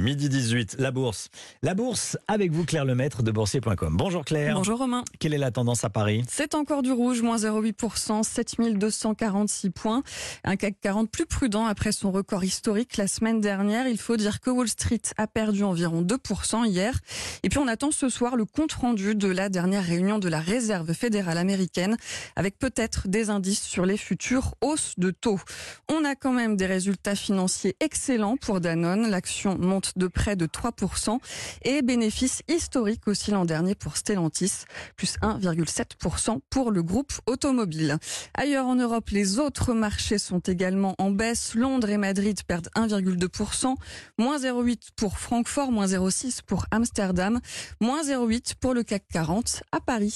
midi, midi 18, la bourse. La bourse avec vous Claire Lemaître de boursier.com. Bonjour Claire. Bonjour Romain. Quelle est la tendance à Paris? C'est encore du rouge, moins 0,8%, 7246 points. Un CAC 40 plus prudent après son record historique la semaine dernière. Il faut dire que Wall Street a perdu environ 2% hier. Et puis on attend ce soir le compte rendu de la dernière réunion de la Réserve fédérale américaine avec peut-être des indices sur les futures hausses de taux. On a quand même des résultats financiers excellents pour Danone. L'action monte de près de 3% et bénéfice historique aussi l'an dernier pour Stellantis, plus 1,7% pour le groupe automobile. Ailleurs en Europe, les autres marchés sont également en baisse. Londres et Madrid perdent 1,2%, moins 0,8 pour Francfort, moins 0,6 pour Amsterdam, moins 0,8 pour le CAC 40 à Paris.